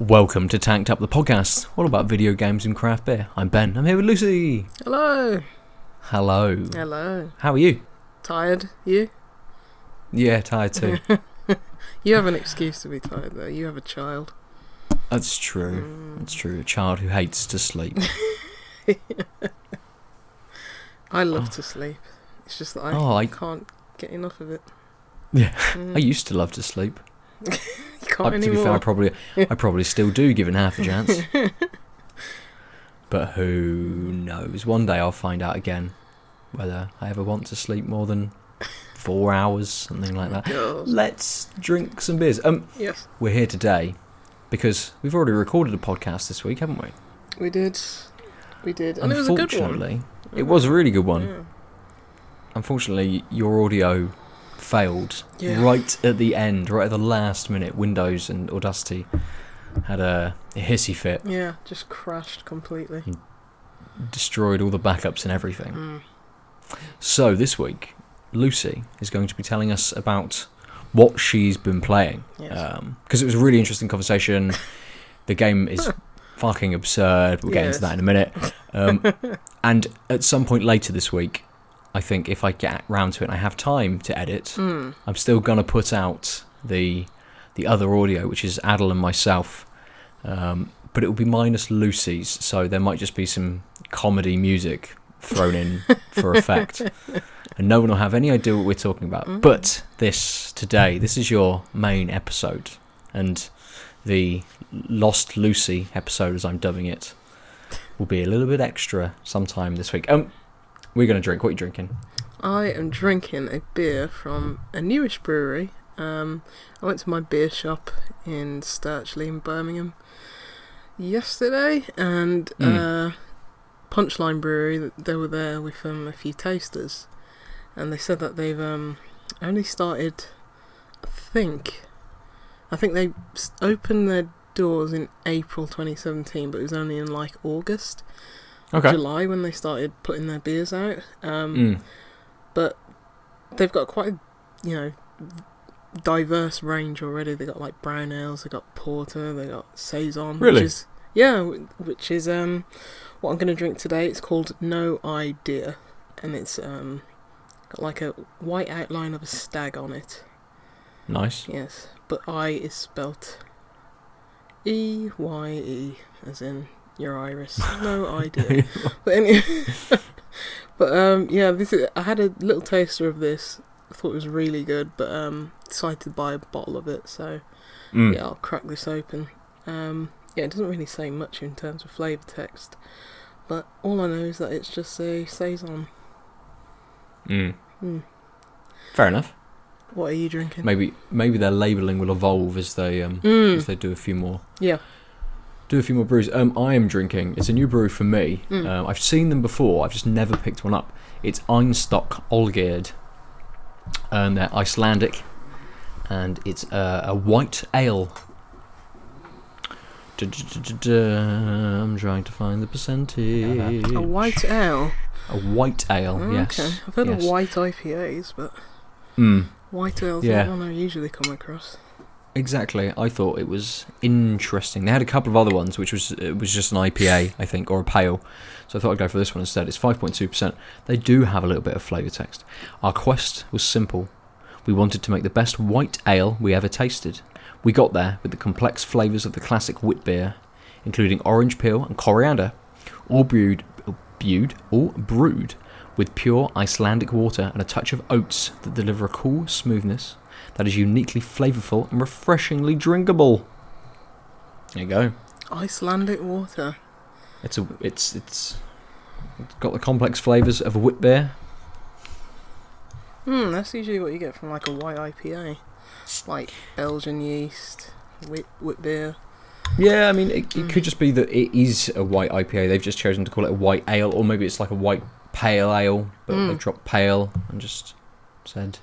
Welcome to Tanked Up the podcast, all about video games and craft beer. I'm Ben. I'm here with Lucy. Hello. Hello. Hello. How are you? Tired? You? Yeah, tired too. You have an excuse to be tired though. You have a child. That's true. Mm. That's true. A child who hates to sleep. I love to sleep. It's just that I Oh, I- can't get enough of it. Yeah. Mm. I used to love to sleep. I, to be fair, I probably, I probably still do, given half a chance. but who knows? One day I'll find out again whether I ever want to sleep more than four hours, something like that. Let's drink some beers. Um, Yes, we're here today because we've already recorded a podcast this week, haven't we? we did. We did, and it was a good one. Unfortunately, it was a really good one. Yeah. Unfortunately, your audio failed Yeah. right at the end, right at the last minute. Windows and Audacity had a, a hissy fit, Yeah, just crashed completely. destroyed all the backups and everything. Mm. So this week, Lucy is going to be telling us about what she's been playing. Yes. Because it was a really interesting conversation. the game is fucking absurd. We'll get Yes. into that in a minute. Um, and at some point later this week, I think if I get round to it and I have time to edit, Mm. I'm still gonna put out the the other audio, which is Adel and myself. Um, but it will be minus Lucy's, so there might just be some comedy music thrown in for effect, and no one will have any idea what we're talking about. Mhm. But this today, this is your main episode, and the Lost Lucy episode, as I'm dubbing it, will be a little bit extra sometime this week. Um, we're gonna drink. What are you drinking? I am drinking a beer from a newish brewery. Um, I went to my beer shop in Stirchley in Birmingham yesterday, and Mm. uh, Punchline Brewery. They were there with um, a few tasters, and they said that they've um, only started. I think, I think they opened their doors in April 2017, but it was only in like August, Okay. July when they started putting their beers out. Um, Mm. but they've got quite a you know diverse range already they got like brown ales they got porter they got saison Really? which is yeah which is um what i'm going to drink today it's called No Eye Dear and it's um got like a white outline of a stag on it Nice. yes but i is spelt e y e as in your iris no idea but anyway, but um, yeah, this is, I had a little taster of this. I thought it was really good, but um, decided to buy a bottle of it. So Mm. yeah, I'll crack this open. Um, yeah, it doesn't really say much in terms of flavour text, but all I know is that it's just a saison. Mm. Hmm. Fair enough. What are you drinking? Maybe maybe their labelling will evolve as they um, Mm. as they do a few more Yeah. Do a few more brews. Um, I am drinking. It's a new brew for me. Mm. Um, I've seen them before. I've just never picked one up. It's Einstok Olgerd, and they're Icelandic, and it's uh, a white ale. Du-du-du-du-du. I'm trying to find the percentage. A white ale. A white ale. Oh, yes. Okay. I've heard yes. of white IPAs, but Mm. white ale's Yeah. not one I usually come across. Exactly. I thought it was interesting. They had a couple of other ones, which was it was just an IPA, I think, or a pale. So I thought I'd go for this one instead. It's 5.2%. They do have a little bit of flavour text. Our quest was simple. We wanted to make the best white ale we ever tasted. We got there with the complex flavours of the classic wit beer, including orange peel and coriander, all brewed, brewed, all brewed with pure Icelandic water and a touch of oats that deliver a cool smoothness that is uniquely flavourful and refreshingly drinkable. There you go. Icelandic water. It's a it's it's it's got the complex flavours of a wit beer. Hmm, that's usually what you get from like a white IPA. Like Belgian yeast, wheat, wheat beer. Yeah, I mean it, it could just be that it is a white IPA. They've just chosen to call it a white ale, or maybe it's like a white pale ale, but Mm. they dropped pale and just said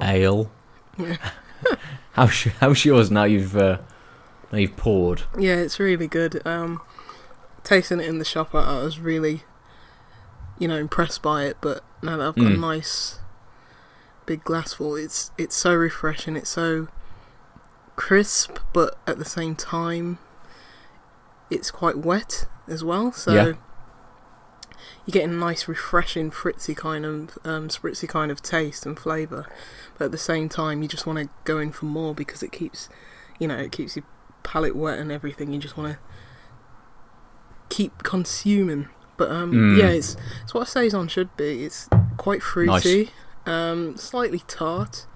ale. how's sh- how's yours now? You've uh, now you've poured. Yeah, it's really good. Um, tasting it in the shop, I, I was really, you know, impressed by it. But now that I've got a Mm. nice big glassful, it's it's so refreshing. It's so crisp, but at the same time, it's quite wet as well, so Yeah. You're getting a nice, refreshing, fritzy kind of um, spritzy kind of taste and flavour. But at the same time, you just want to go in for more because it keeps, you know, it keeps your palate wet and everything. You just want to keep consuming. But um, Mm. yeah, it's it's what a saison should be. It's quite fruity, um, slightly tart.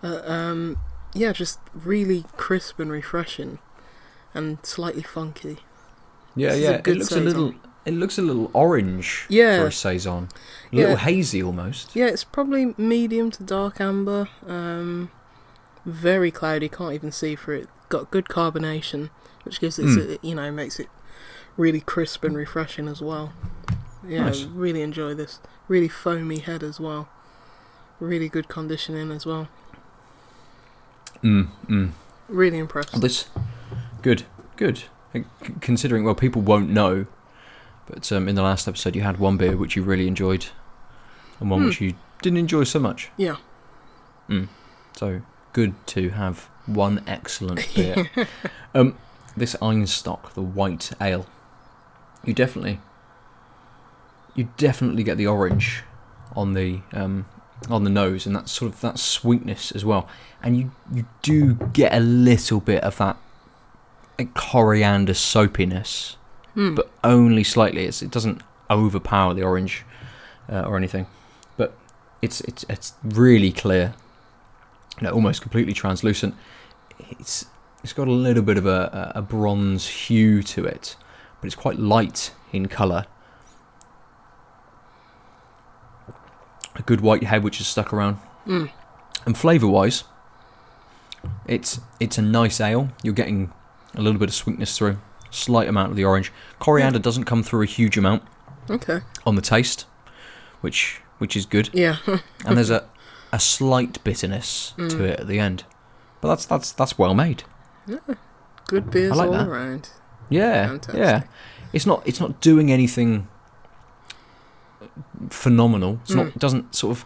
But um, yeah, just really crisp and refreshing, and slightly funky. Yeah, This yeah. It looks a little. It looks a little orange Yeah. for a saison. A little Yeah. hazy almost. Yeah, it's probably medium to dark amber. Um, very cloudy, can't even see through it. Got good carbonation, which gives it, Mm. you know, makes it really crisp and refreshing as well. Yeah, Nice. really enjoy this. Really foamy head as well. Really good conditioning as well. Mm, mm. Really impressed. This, good, good. Considering, well, people won't know, but um, in the last episode you had one beer which you really enjoyed, and one Hmm. which you didn't enjoy so much. Yeah. Mm. So good to have one excellent beer. um, this Einstok, the white ale, you definitely, you definitely get the orange on the um, on the nose, and that sort of that sweetness as well. And you you do get a little bit of that like, coriander soapiness, Hmm. but only slightly. It's, it doesn't overpower the orange uh, or anything, but it's it's it's really clear, you know, almost completely translucent. It's it's got a little bit of a, a a bronze hue to it, but it's quite light in colour. A good white head which is stuck around, Mm. and flavour wise, it's it's a nice ale. You're getting a little bit of sweetness through, slight amount of the orange. Coriander doesn't come through a huge amount Okay. on the taste, which which is good. Yeah. And there's a, a slight bitterness to Mm. it at the end, but that's that's that's well made. Yeah. good beers I like all that. around. Yeah, Fantastic. yeah. It's not it's not doing anything phenomenal. It's not Mm. it doesn't sort of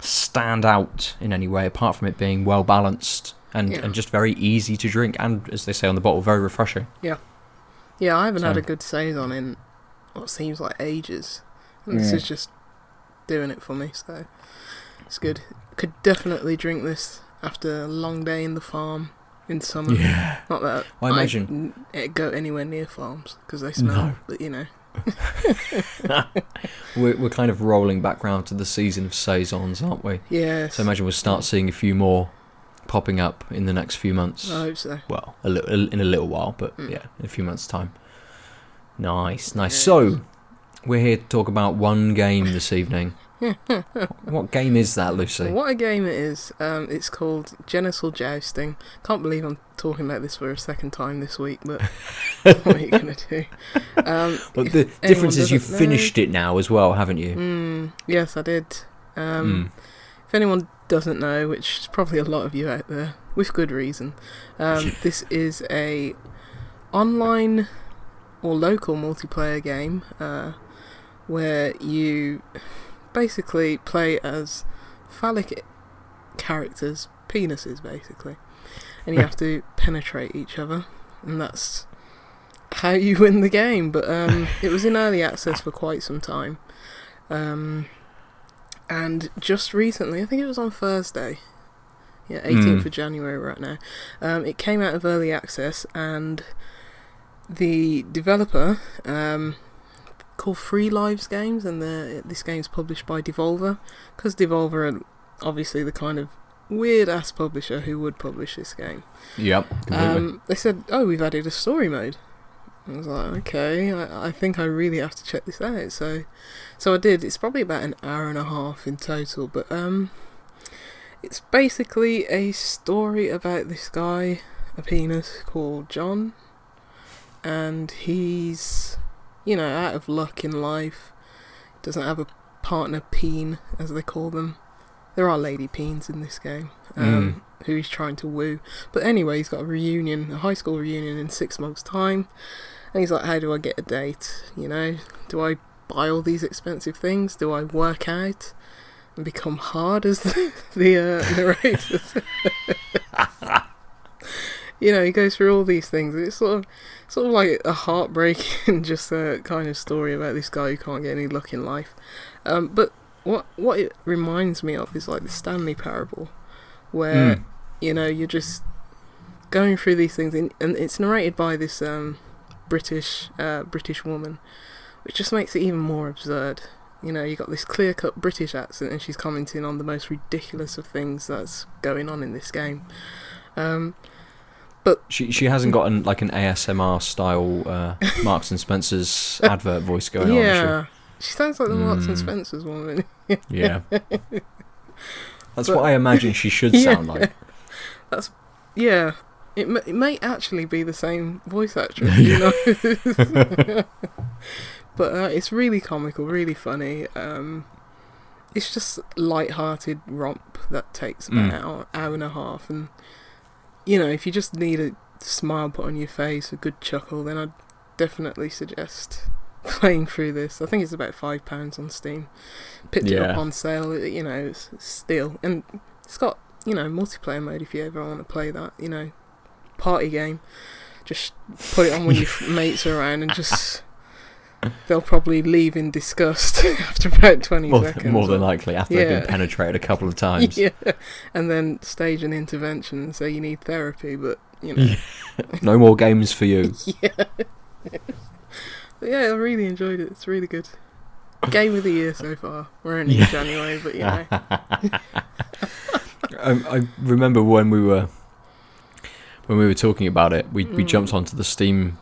stand out in any way apart from it being well balanced and, Yeah. and just very easy to drink and as they say on the bottle very refreshing. Yeah, I haven't had a good saison in what seems like ages. And This is just doing it for me, so it's good. Could definitely drink this after a long day in the farm in summer. Yeah. Not that I imagine- I n- eh, go anywhere near farms because they smell, No. but you know. We're, we're kind of rolling back round to the season of saisons, aren't we? Yeah. So imagine we'll start seeing a few more popping up in the next few months. I hope so. Well, a little in a little while, but Mm. yeah, in a few months' time. Nice, nice. So we're here to talk about one game this evening. what game is that, Lucy? What a game it is. Um, it's called Genital Jousting. Can't believe I'm talking about this for a second time this week, but what are you going to do? Um, Well, the difference is you've know- finished it now as well, haven't you? Mm, yes, I did. Um, Mm. If anyone doesn't know, which is probably a lot of you out there, with good reason, um, this is a online or local multiplayer game uh, where you basically play as phallic characters, penises basically, and you have to penetrate each other, and that's how you win the game. But um, it was in early access for quite some time. Um, and just recently, I think it was on Thursday, yeah, 18th Mm. of January right now, um, it came out of early access, and the developer, um, called Free Lives Games, and the, this game's published by Devolver, because Devolver are obviously the kind of weird ass publisher who would publish this game. Yep. Um, they said, "Oh, we've added a story mode." I was like, "Okay, I, I think I really have to check this out." So, so I did. It's probably about an hour and a half in total, but um, it's basically a story about this guy, a penis called John, and he's, you know, out of luck in life. Doesn't have a partner peen, as they call them. There are lady peens in this game. Um, Who he's trying to woo. But anyway, he's got a reunion, a high school reunion in six months' time. And he's like, How do I get a date? You know, do I buy all these expensive things? Do I work out and become hard as the, the uh, narrator? you know, he goes through all these things. It's sort of, sort of like a heartbreaking, just a kind of story about this guy who can't get any luck in life. Um, but what what it reminds me of is like the Stanley Parable, where Mm. you know you're just going through these things, in, and it's narrated by this um, British uh, British woman, which just makes it even more absurd. You know, you got this clear cut British accent, and she's commenting on the most ridiculous of things that's going on in this game. Um, She she hasn't got an, like an ASMR style uh, Marks and Spencer's advert voice going on. yeah, she sounds like the Marks and Mm. Spencers woman. Yeah. That's But- what I imagine she should Yeah. sound like. That's yeah, it, may, it may actually be the same voice actress, you know. but uh, it's really comical, really funny. Um, it's just light-hearted romp that takes about Mm. an hour, hour and a half, and you know, if you just need a smile put on your face, a good chuckle, then I'd definitely suggest playing through this. I think it's about five pounds on Steam. Picked it up on sale. You know, it's still and it's got you know multiplayer mode if you ever want to play that. You know, party game. Just put it on when your mates are around and just. They'll probably leave in disgust after about 20 More, seconds. more than likely, after they've been penetrated a couple of times. yeah, and then stage an intervention and say you need therapy, but you know, No more games for you. yeah. But yeah, I really enjoyed it. It's really good. Game of the year so far. We're only Yeah. in January, but you know, Um, I remember when we were when we were talking about it, we we Mm. jumped onto the Steam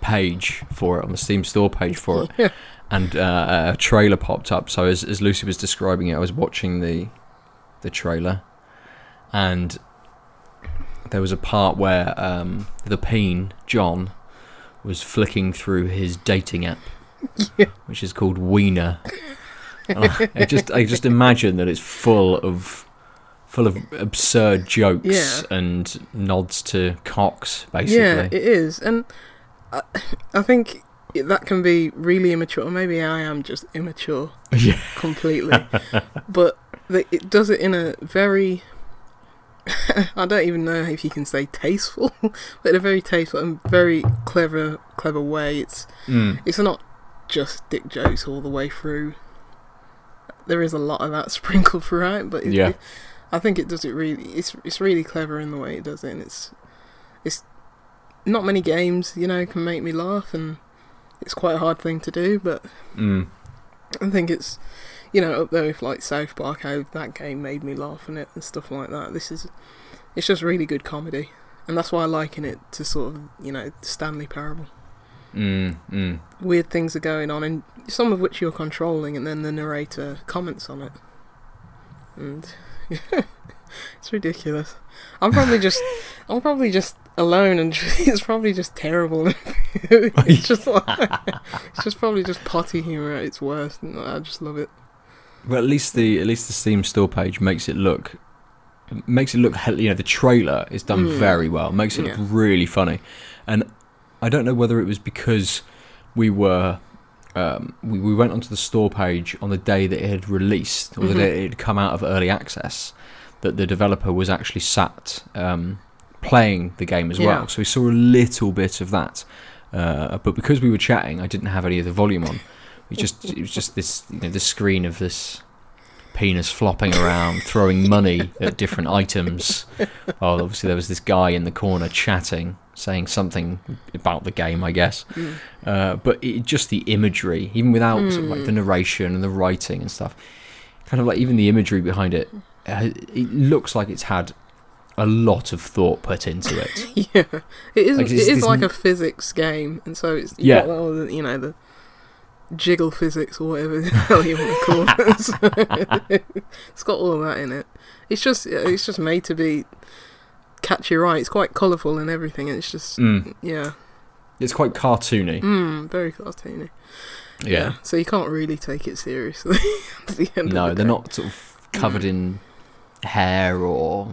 page for it on the Steam store page for it, and uh, a trailer popped up. So as as Lucy was describing it, I was watching the the trailer, and there was a part where um, the peen John was flicking through his dating app, Yeah. which is called Wiener. I, I just I just imagine that it's full of full of absurd jokes Yeah. and nods to cocks, basically. yeah, it is, and I, I think that can be really immature. Maybe I am just immature Yeah. completely, but the, it does it in a very. I don't even know if you can say tasteful, but in a very tasteful and very clever, clever way. It's Mm. it's not just dick jokes all the way through. There is a lot of that sprinkled throughout, but it, Yeah. it- I think it does it really. It's it's really clever in the way it does it. And it's it's not many games, you know, can make me laugh, and it's quite a hard thing to do. But Mm. I think it's you know up there with like South Park, how that game made me laugh and it and stuff like that. This is it's just really good comedy, and that's why I liken it to sort of you know Stanley Parable Mm. Mm. weird things are going on, and some of which you're controlling, and then the narrator comments on it. And it's ridiculous. I'm probably just, I'm probably just alone, and it's probably just terrible. it's just like, it's just probably just potty humor at its worst, and I just love it. Well, at least the at least the Steam store page makes it look makes it look you know the trailer is done Mm. very well makes it Yeah. look really funny and I don't know whether it was because we were um, we, we went onto the store page on the day that it had released or Mhm. that it had come out of early access that the developer was actually sat um, playing the game as Yeah. well so we saw a little bit of that uh, but because we were chatting I didn't have any of the volume on we just it was just this you know the screen of this penis flopping around throwing money at different items obviously there was this guy in the corner chatting saying something about the game I guess Mm. uh, but it, just the imagery even without sort of like the Mm. narration and the writing and stuff kind of like even the imagery behind it uh, it looks like it's had a lot of thought put into it yeah, it is. Like, it it's like a physics game, and so it's you Yeah. got all the, you know the jiggle physics or whatever the hell you want to call it. it's got all of that in it. It's just it's just made to be catch your eye. It's quite colourful and everything. And it's just mm. yeah, it's quite cartoony mm, very cartoony. yeah, so you can't really take it seriously. at the end of no the they're not sort of covered in hair or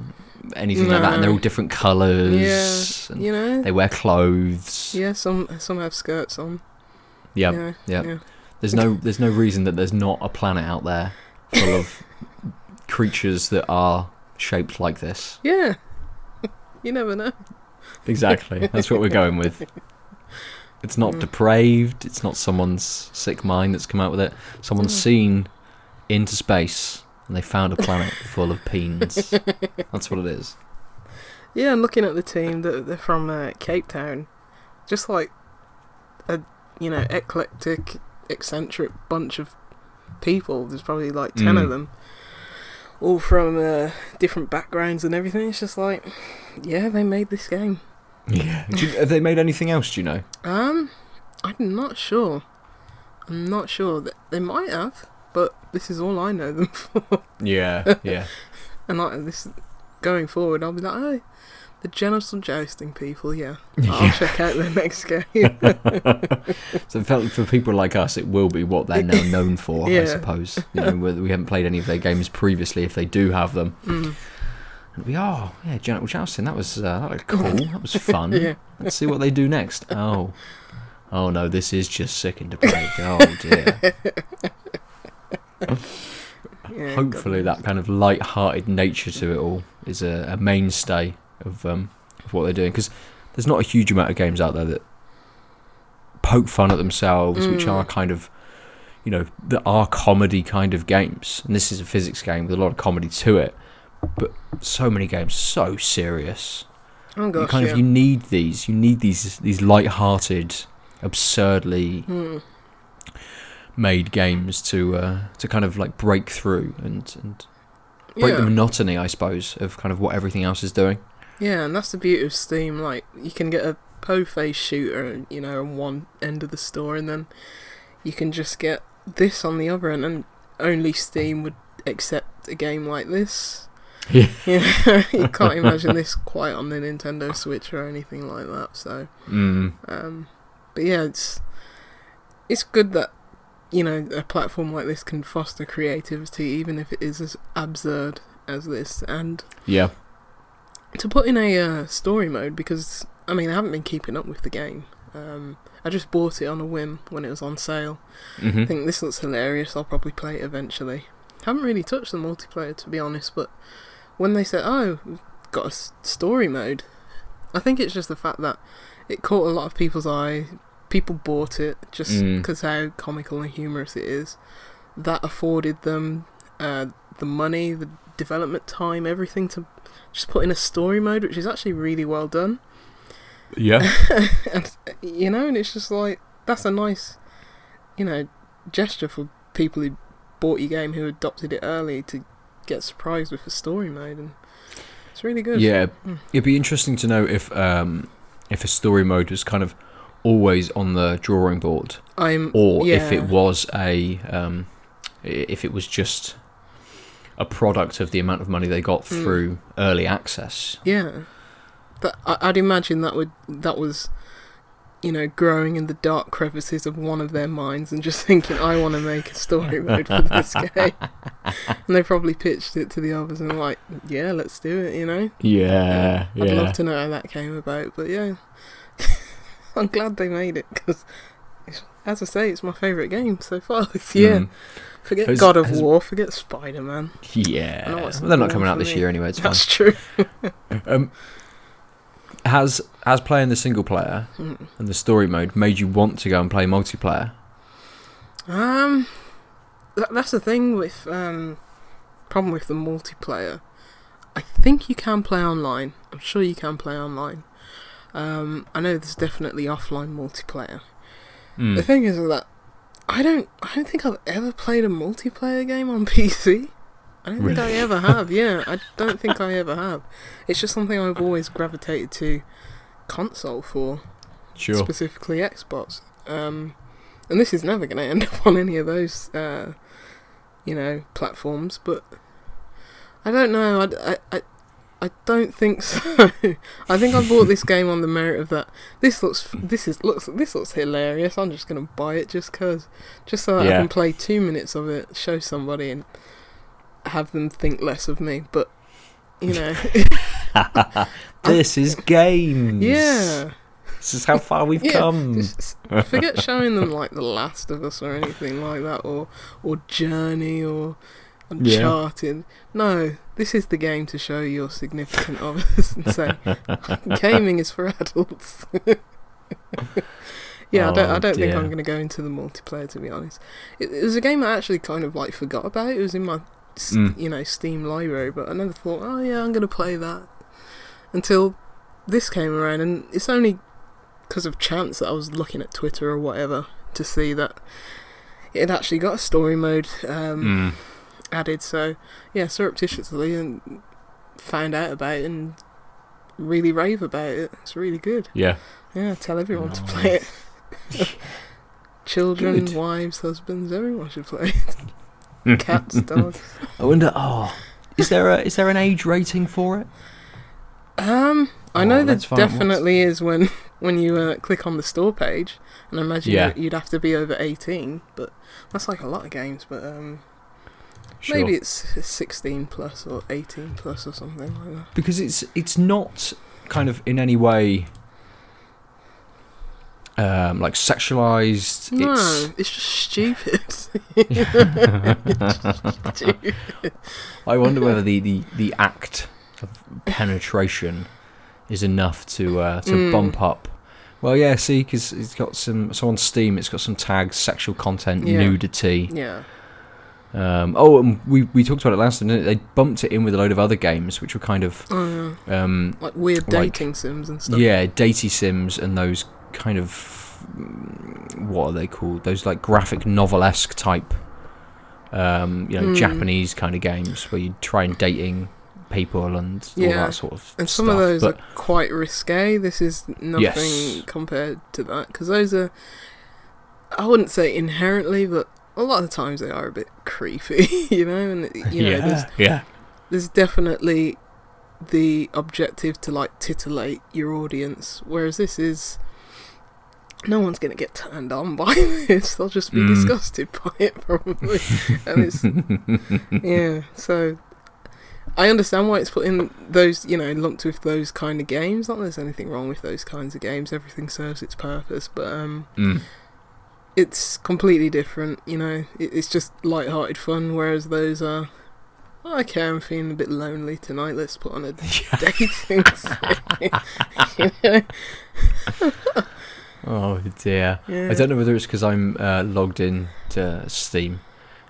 anything like that and they're all different colours Yeah, and you know. they wear clothes Yeah, some some have skirts on. yeah yeah, yeah. yeah. There's no there's no reason that there's not a planet out there full of creatures that are shaped like this. Yeah. You never know. Exactly. That's what we're going with. It's not Mm. depraved. It's not someone's sick mind that's come out with it. Someone's Mm. seen into space and they found a planet full of peens. That's what it is. Yeah, and looking at the team, that they're from uh, Cape Town, just like a you know eclectic, eccentric bunch of people. There's probably like ten Mm. of them, all from uh, different backgrounds and everything. It's just like, yeah, they made this game. Yeah. You, have they made anything else? Do you know? Um, I'm not sure. I'm not sure. Th- They might have, but this is all I know them for. Yeah. Yeah. And like this, going forward, I'll be like, oh, the genital jousting people. Yeah, I'll check out their next game. so for, for people like us, it will be what they're now known for, I suppose. You know, whether we haven't played any of their games previously, if they do have them, Mm. it'll be oh yeah, genital jousting. That was uh, that was cool. That was fun. Yeah. Let's see what they do next. Oh, oh no, this is just sick and depraved. Oh dear. Yeah, Hopefully, that kind of light-hearted nature to it all is a, a mainstay of um of what they're doing because there's not a huge amount of games out there that poke fun at themselves, which Mm. are kind of you know that are comedy kind of games. And this is a physics game with a lot of comedy to it, but so many games so serious. Oh you kind yeah. of you need these. You need these these light-hearted, absurdly Mm. made games to uh, to kind of like break through and and break yeah. the monotony, I suppose, of kind of what everything else is doing. Yeah, and that's the beauty of Steam. Like, you can get a po-face shooter, you know, on one end of the store, and then you can just get this on the other end, and only Steam would accept a game like this. Yeah. You, you can't imagine this quite on the Nintendo Switch or anything like that. So, Mm. um, but yeah, it's it's good that you know a platform like this can foster creativity, even if it is as absurd as this, and Yeah. To put in a uh, story mode because I mean I haven't been keeping up with the game. Um, I just bought it on a whim when it was on sale. hmm I think this looks hilarious. I'll probably play it eventually. Haven't really touched the multiplayer to be honest, but when they said, "Oh, we've got a story mode," I think it's just the fact that it caught a lot of people's eye. People bought it just Mm. because how comical and humorous it is. That afforded them uh, the money, the development time, everything to just put in a story mode, which is actually really well done. Yeah. and you know, and it's just like that's a nice, you know, gesture for people who bought your game who adopted it early to get surprised with a story mode, and it's really good. Yeah. Mm. It'd be interesting to know if um if a story mode was kind of always on the drawing board, I'm. or if it was a um if it was just a product of the amount of money they got Mm. through early access. Yeah, I, I'd imagine that would that was, you know, growing in the dark crevices of one of their minds and just thinking, I want to make a story mode for this game, and they probably pitched it to the others and like, yeah, let's do it. You know. Yeah. I'd love to know how that came about, but yeah, I'm glad they made it because, as I say, it's my favourite game so far this year. Mm. Forget Has- God of has- War, forget Spider Man. Yeah. I know what's Well, they're not coming out this me. year anyway. It's fine. That's true. Um, has has playing the single player Mm. and the story mode made you want to go and play multiplayer? Um, that, that's the thing with um, problem with the multiplayer. I think you can play online. I'm sure you can play online. Um, I know there's definitely offline multiplayer. Mm. The thing is that I don't I don't think I've ever played a multiplayer game on PC. I don't think I ever have. Yeah, I don't think I ever have. It's just something I've always gravitated to console for, Sure. specifically Xbox. Um, and this is never going to end up on any of those, uh, you know, platforms. But I don't know. I, I, I, I don't think so. I think I bought this game on the merit of that. This looks, this is looks, this looks hilarious. I'm just gonna buy it just cause, just so that I can play two minutes of it, show somebody, and have them think less of me. But you know, this is games. yeah. This is how far we've Yeah, come. Forget showing them like The Last of Us or anything like that, or or Journey, or Uncharted. No, this is the game to show your significant others and say, gaming is for adults. yeah, I don't. I Oh, don't think. I'm going to go into the multiplayer. To be honest, it, it was a game I actually kind of like forgot about. It was in my, Mm. you know, Steam library, but I never thought, oh yeah, I'm going to play that until this came around, and it's only because of chance that I was looking at Twitter or whatever to see that it had actually got a story mode. Um, Mm. Added. So yeah, surreptitiously and found out about it and really rave about it. It's really good. Yeah. Yeah, tell everyone to play it. Children, Good. wives, husbands, everyone should play it. Cats, dogs. I wonder. Oh, is there a is there an age rating for it? Um, I Oh, know there let's find out what's- definitely is when when you uh, click on the store page, and I imagine Yeah. you'd have to be over eighteen. But that's like a lot of games. But um, Sure. maybe it's sixteen plus or eighteen plus or something like that. because it's it's not kind of in any way um, like sexualized. No, It's it's just stupid. Stupid. I wonder whether the, the, the act of penetration is enough to uh, to Mm. bump up. Well, yeah, see, because it's got some. So on Steam, it's got some tags: sexual content, Yeah. nudity. Yeah. Um, oh, and we we talked about it last time. They bumped it in with a load of other games, which were kind of Oh, yeah. um, Like weird Like- dating sims and stuff. yeah, datey sims and those kind of mm, what are they called? Those like graphic novel-esque type, um, you know, Hmm. Japanese kind of games where you try and dating people and all that sort of And some stuff. of those but are quite risque. This is nothing Yes. compared to that because those are, I wouldn't say inherently, but a lot of the times they are a bit creepy, you know. And you know, yeah, there's yeah, there's definitely the objective to like titillate your audience, whereas this is. No one's gonna get turned on by this. They'll just be Mm. disgusted by it, probably. and it's yeah. So I understand why it's put in those, you know, lumped with those kind of games. Not that there's anything wrong with those kinds of games. Everything serves its purpose, but um, Mm. It's completely different. You know, it, it's just light-hearted fun. Whereas those are, oh, okay, I'm feeling a bit lonely tonight. Let's put on a dating. scene." Oh dear. yeah. I don't know whether it's because I'm uh, logged in to Steam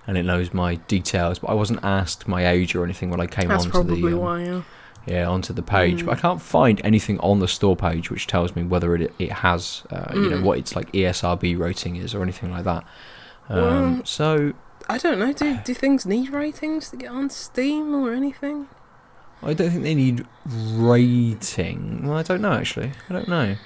and it knows my details, but I wasn't asked my age or anything when I came That's onto probably the um, why. Yeah. Yeah onto the page. But I Mm. can't find anything on the store page which tells me whether it it has uh, you know Mm. what its like ESRB rating is or anything like that. Um, Well, so I don't know. Do do things need ratings to get on Steam or anything? I don't think they need rating. Well, I don't know actually. I don't know.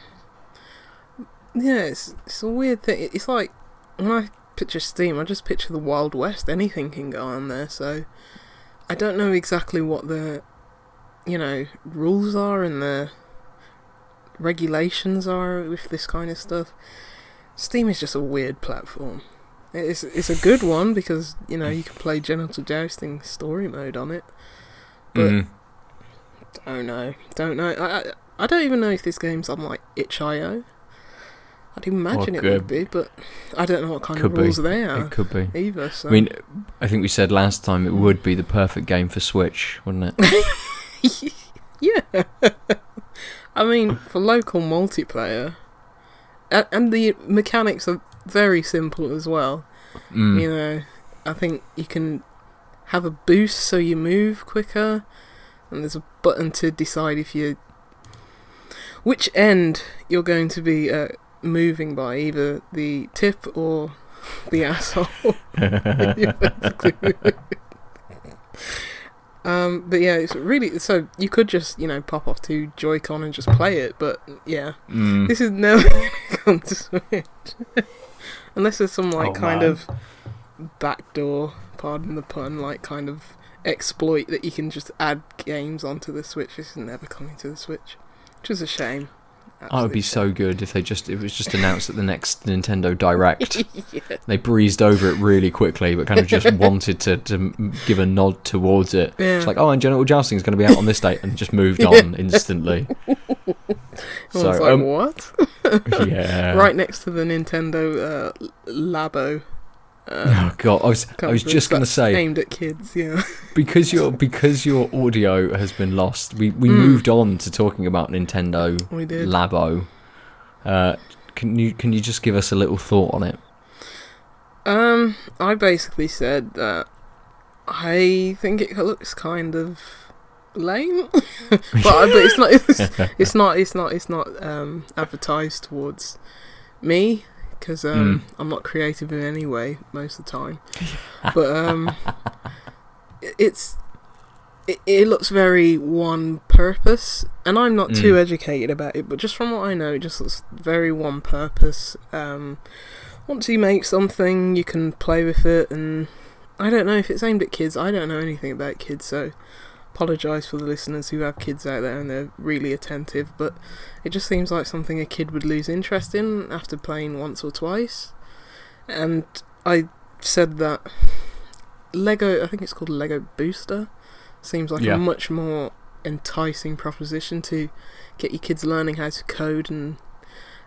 Yeah, it's it's a weird thing. It's like when I picture Steam, I just picture the Wild West. Anything can go on there, so I don't know exactly what the you know rules are and the regulations are with this kind of stuff. Steam is just a weird platform. It's it's a good one because you know you can play genital jousting story mode on it. But Mhm. don't know, don't know. I, I I don't even know if this game's on like itch.io. I'd imagine it would be, but I don't know what kind of be. rules they are It could be. either. So I mean, I think we said last time it would be the perfect game for Switch, wouldn't it? yeah. I mean, for local multiplayer, and, and the mechanics are very simple as well. Mm. You know, I think you can have a boost so you move quicker, and there's a button to decide if you which end you're going to be uh, moving by, either the tip or the asshole. Um, but yeah, it's really so you could just you know pop off to Joy-Con and just play it, but yeah, Mm. this is never going to Switch unless there's some like Oh, kind man. of backdoor, pardon the pun, like kind of exploit that you can just add games onto the Switch. This is never coming to the Switch, which is a shame. Oh, it'd be so good if they just it was just announced at the next Nintendo Direct. yeah. They breezed over it really quickly, but kind of just wanted to, to give a nod towards it. Yeah. It's like, oh, and genital jousting is going to be out on this date, and just moved on instantly. I was so, like, um, what? yeah, right next to the Nintendo uh, Labo Oh god, I was I was just gonna say aimed at kids. Yeah. because your because your audio has been lost. We we Mm. moved on to talking about Nintendo We did. Labo. Uh, can you can you just give us a little thought on it? Um, I basically said that I think it looks kind of lame, but, but it's not. It's, it's not. It's not. It's not um, advertised towards me because um, I'm not creative in any way most of the time. But um, it's. It, it looks very one purpose, and I'm not too Mm. educated about it. But just from what I know, it just looks very one purpose. Um, once you make something, you can play with it, and I don't know if it's aimed at kids. I don't know anything about kids, so apologise for the listeners who have kids out there and they're really attentive. But it just seems like something a kid would lose interest in after playing once or twice. And I said that Lego, I think it's called Lego Booster, seems like Yeah. a much more enticing proposition to get your kids learning how to code and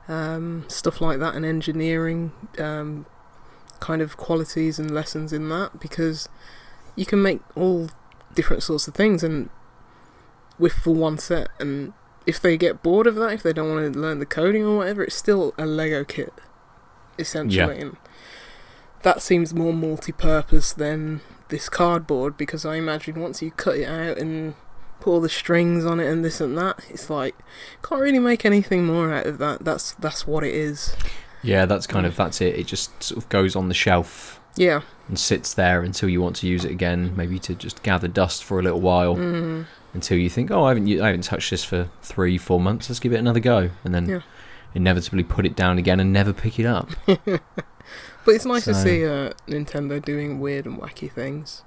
um, stuff like that and engineering um, kind of qualities and lessons in that because you can make all different sorts of things and with for one set and if they get bored of that if they don't want to learn the coding or whatever it's still a lego kit essentially and that seems more multi-purpose than this cardboard because i imagine once you cut it out and put all the strings on it and this and that it's like can't really make anything more out of that. That's that's what it is. Yeah, that's kind of that's it. It just sort of goes on the shelf yeah and sits there until you want to use it again, maybe to just gather dust for a little while mm, until you think, oh, I haven't I haven't touched this for three, four months. Let's give it another go, and then Yeah. inevitably put it down again and never pick it up. But it's nice to see uh, Nintendo doing weird and wacky things.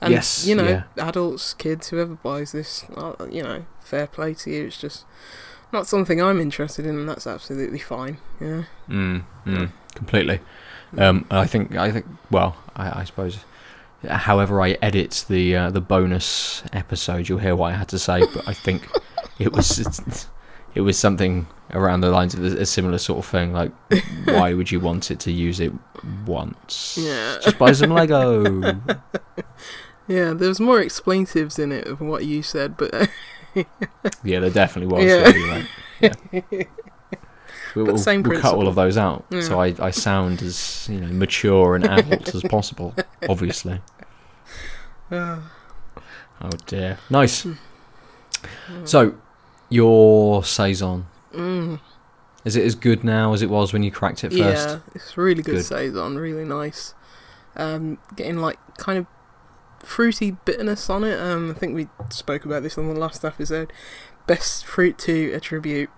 And, Yes, you know, yeah. adults, kids, whoever buys this, uh, you know, fair play to you. It's just not something I'm interested in, and that's absolutely fine. Yeah. Mm, mm, completely. Um, I think I think well, I, I suppose. However, I edit the uh, the bonus episode, you'll hear what I had to say. But I think it was it was something around the lines of a, similar sort of thing. Like, why would you want it to use it once? Yeah. Just buy some Lego. Yeah, there was more expletives in it of what you said, but yeah, there definitely was. Yeah. Right. Yeah. We, will we'll cut all of those out, so I, I sound as you know mature and adult as possible. Obviously. uh, Oh dear. Nice. Mm. So, your saison mm, is it as good now as it was when you cracked it first? yeah, it's really good, Good. saison, really nice. Um, getting like kind of fruity bitterness on it. Um, I think we spoke about this on the last episode. Best fruit to attribute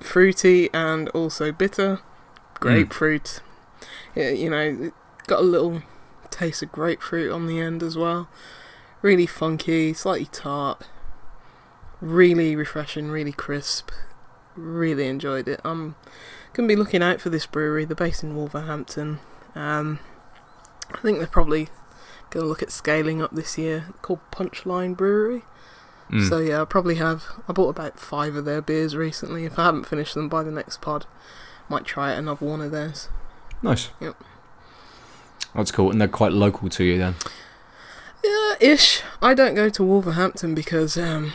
fruity and also bitter. Grapefruit. Yeah, you know, it got a little taste of grapefruit on the end as well. Really funky, slightly tart. Really refreshing, really crisp. Really enjoyed it. I'm gonna be looking out for this brewery. They're based in Wolverhampton. Um, I think they're probably gonna look at scaling up this year. Called Punchline Brewery. Mm. So yeah, I'll probably have. I bought about five of their beers recently. If I haven't finished them by the next pod, might try another one of theirs. nice. Yep. That's cool, and they're quite local to you then. Yeah, ish. I don't go to Wolverhampton because um,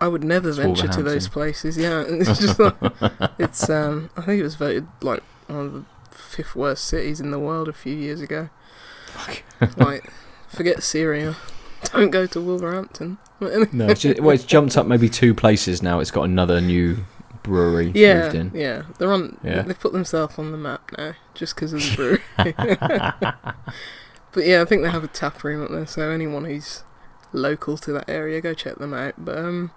I would never It's venture to those places. Yeah, it's just like, it's. Um, I think it was voted like one of the fifth worst cities in the world a few years ago. Fuck. like, forget Syria. Don't go to Wolverhampton. No, it's just, well, it's jumped up maybe two places now. It's got another new brewery Yeah, moved in. yeah, they're on. Yeah. They've put themselves on the map now just because of the brewery. but yeah, I think they have a tap room up there, so anyone who's local to that area, go check them out. But um,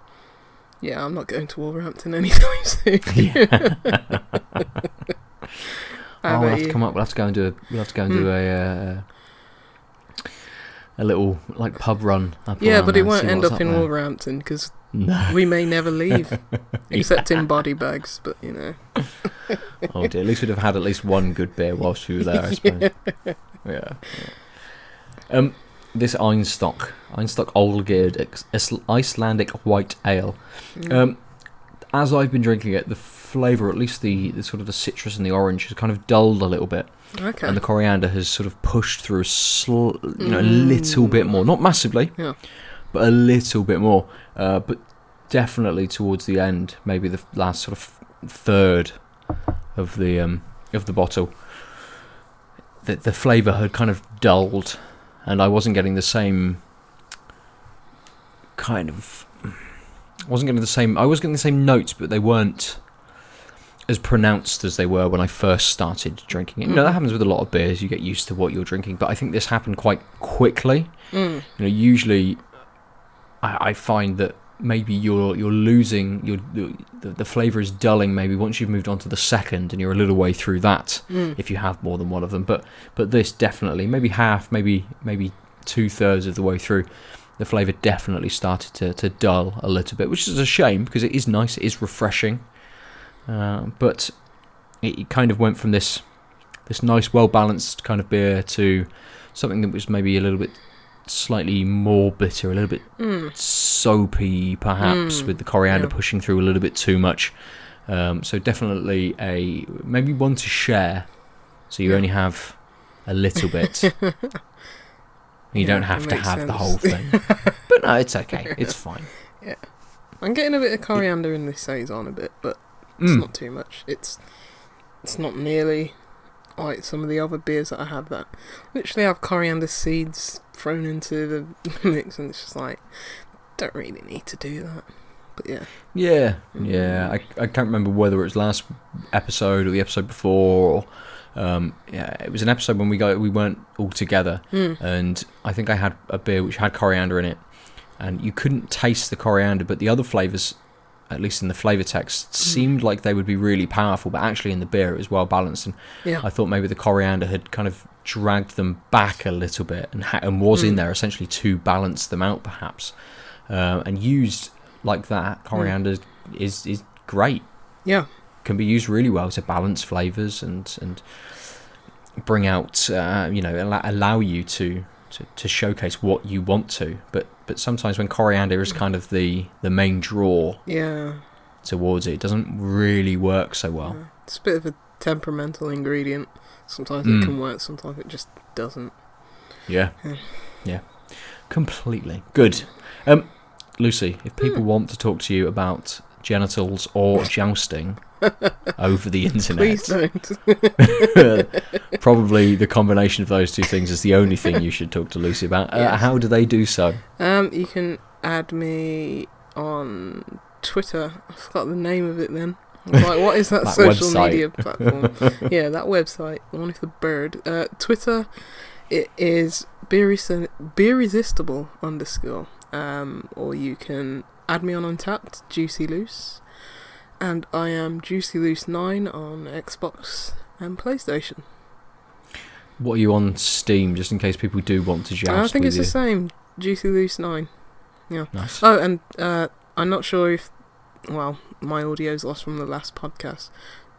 yeah, I'm not going to Wolverhampton anytime soon. yeah. oh, we'll have to come up. We'll have to go and do a. We'll have to go and do Hmm. a. Uh, a little like pub run. Up Yeah, but it won't end what's up in there. Wolverhampton because No. we may never leave, except in body bags. But you know, Oh dear. At least we'd have had at least one good beer whilst we were there. I suppose. yeah. yeah. Um, this Einstok, Einstok Olgerd Ex- Icelandic White Ale. Mm. Um, as I've been drinking it, the flavour, at least the, the sort of the citrus and the orange, has kind of dulled a little bit, Okay. and the coriander has sort of pushed through a sl- you know a little bit more, not massively, Yeah. but a little bit more. Uh, but definitely towards the end, maybe the last sort of third of the um, of the bottle, the the flavour had kind of dulled, and I wasn't getting the same kind of. I wasn't getting the same. I was getting the same notes, but they weren't as pronounced as they were when I first started drinking it. You know, that Mhm. happens with a lot of beers. You get used to what you're drinking, but I think this happened quite quickly. Mm. You know, usually I, I find that maybe you're you're losing your the, the flavor is dulling maybe once you've moved on to the second and you're a little way through that Mm. if you have more than one of them but but this definitely maybe half maybe maybe two thirds of the way through the flavor definitely started to, to dull a little bit which is a shame because it is nice it is refreshing uh, but it, it kind of went from this this nice well balanced kind of beer to something that was maybe a little bit slightly more bitter a little bit Mm. soapy perhaps Mm, with the coriander yeah. pushing through a little bit too much. Um, so definitely a maybe one to share. So you Yeah. only have a little bit. You Yeah, don't have to have the whole thing. But no it's okay. It's fine. Yeah. I'm getting a bit of coriander in this saison a bit, but it's Mm. not too much. It's it's not nearly like some of the other beers that I have that literally have coriander seeds thrown into the mix, and it's just like don't really need to do that. But yeah, Yeah, yeah. I, I can't remember whether it was last episode or the episode before. Or, um, yeah, it was an episode when we got we weren't all together, mm. and I think I had a beer which had coriander in it, and you couldn't taste the coriander, but the other flavors, at least in the flavor text, seemed like they would be really powerful. But actually, in the beer, it was well balanced, and yeah, I thought maybe the coriander had kind of dragged them back a little bit and, ha- and was in Mm. there essentially to balance them out, perhaps. Um, and used like that, coriander is is great. yeah, Can be used really well to balance flavors and and bring out, uh, you know, allow, allow you to, to to showcase what you want to. But but sometimes when coriander is kind of the the main draw yeah. towards it, it doesn't really work so well. yeah. It's a bit of a temperamental ingredient. Sometimes Mm. it can work, sometimes it just doesn't. Yeah. Yeah. Yeah. Completely. Good. Um, Lucy, if people want to talk to you about genitals or jousting over the internet, Please don't. probably the combination of those two things is the only thing you should talk to Lucy about. Uh, how do they do so? Um, you can add me on Twitter. I forgot the name of it then. Like, what is that, That social website. media platform? yeah, that website, the one with the bird. Uh, Twitter, it is beerresistible underscore. Um, or you can add me on Untappd, Juicy Loose, and I am Juicy Loose Nine on Xbox and PlayStation. What are you on Steam, just in case people do want to joust I think it's you? the same, Juicy Loose Nine. Yeah. Nice. Oh, and uh, I'm not sure if, well, my audio's lost from the last podcast.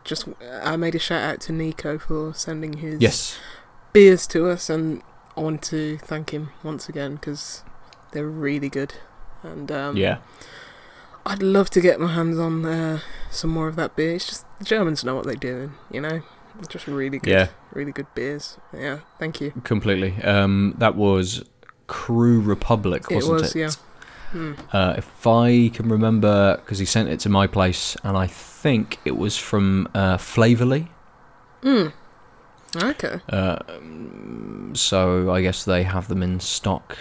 Just I made a shout out to Nico for sending his Yes. beers to us, and I want to thank him once again because they're really good. And um, yeah. I'd love to get my hands on uh, some more of that beer. It's just the Germans know what they're doing, you know. It's just really good, Yeah. really good beers. Yeah, thank you. Completely. Um, that was Crew Republic, wasn't was, it? yeah. Hmm. Uh, if I can remember, because he sent it to my place, and I think it was from uh, Flavourly. Mm. Okay. Uh, so I guess they have them in stock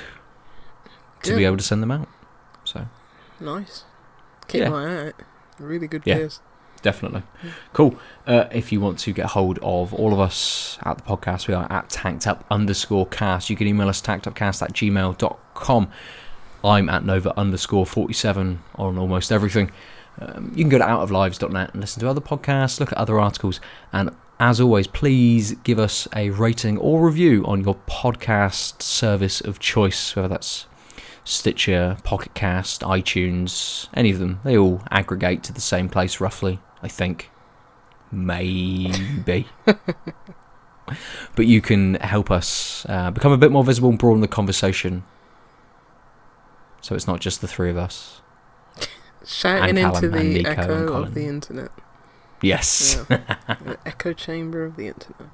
to be able to send them out. So Nice. Keep Yeah. my eye out. Really good Yeah. definitely cool. Uh, if you want to get hold of all of us at the podcast, we are at tanked up underscore cast. You can email us tankedupcast at gmail.com. I'm at Nova underscore 47 on almost everything. Um, you can go to outoflives.net and listen to other podcasts, look at other articles, and as always, please give us a rating or review on your podcast service of choice, whether that's Stitcher, Pocket Cast, iTunes, any of them. They all aggregate to the same place roughly, I think. Maybe. but you can help us uh, become a bit more visible and broaden the conversation. So it's not just the three of us. Shouting into the echo of the internet. Yes. Yeah. the echo chamber of the internet.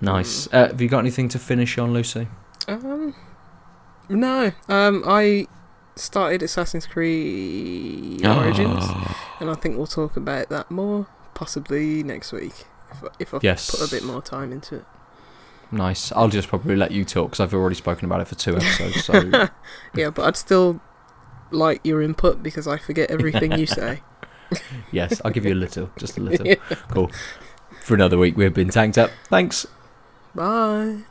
nice. Uh, have you got anything to finish on, Lucy? Um, no. Um, I started Assassin's Creed Origins, and I think we'll talk about that more possibly next week if I, if I Yes. put a bit more time into it. Nice. I'll just probably let you talk because I've already spoken about it for two episodes. So Yeah, but I'd still like your input because I forget everything you say. yes, I'll give you a little, just a little. Yeah. Cool. For another week, we've been tanked up. Thanks. Bye.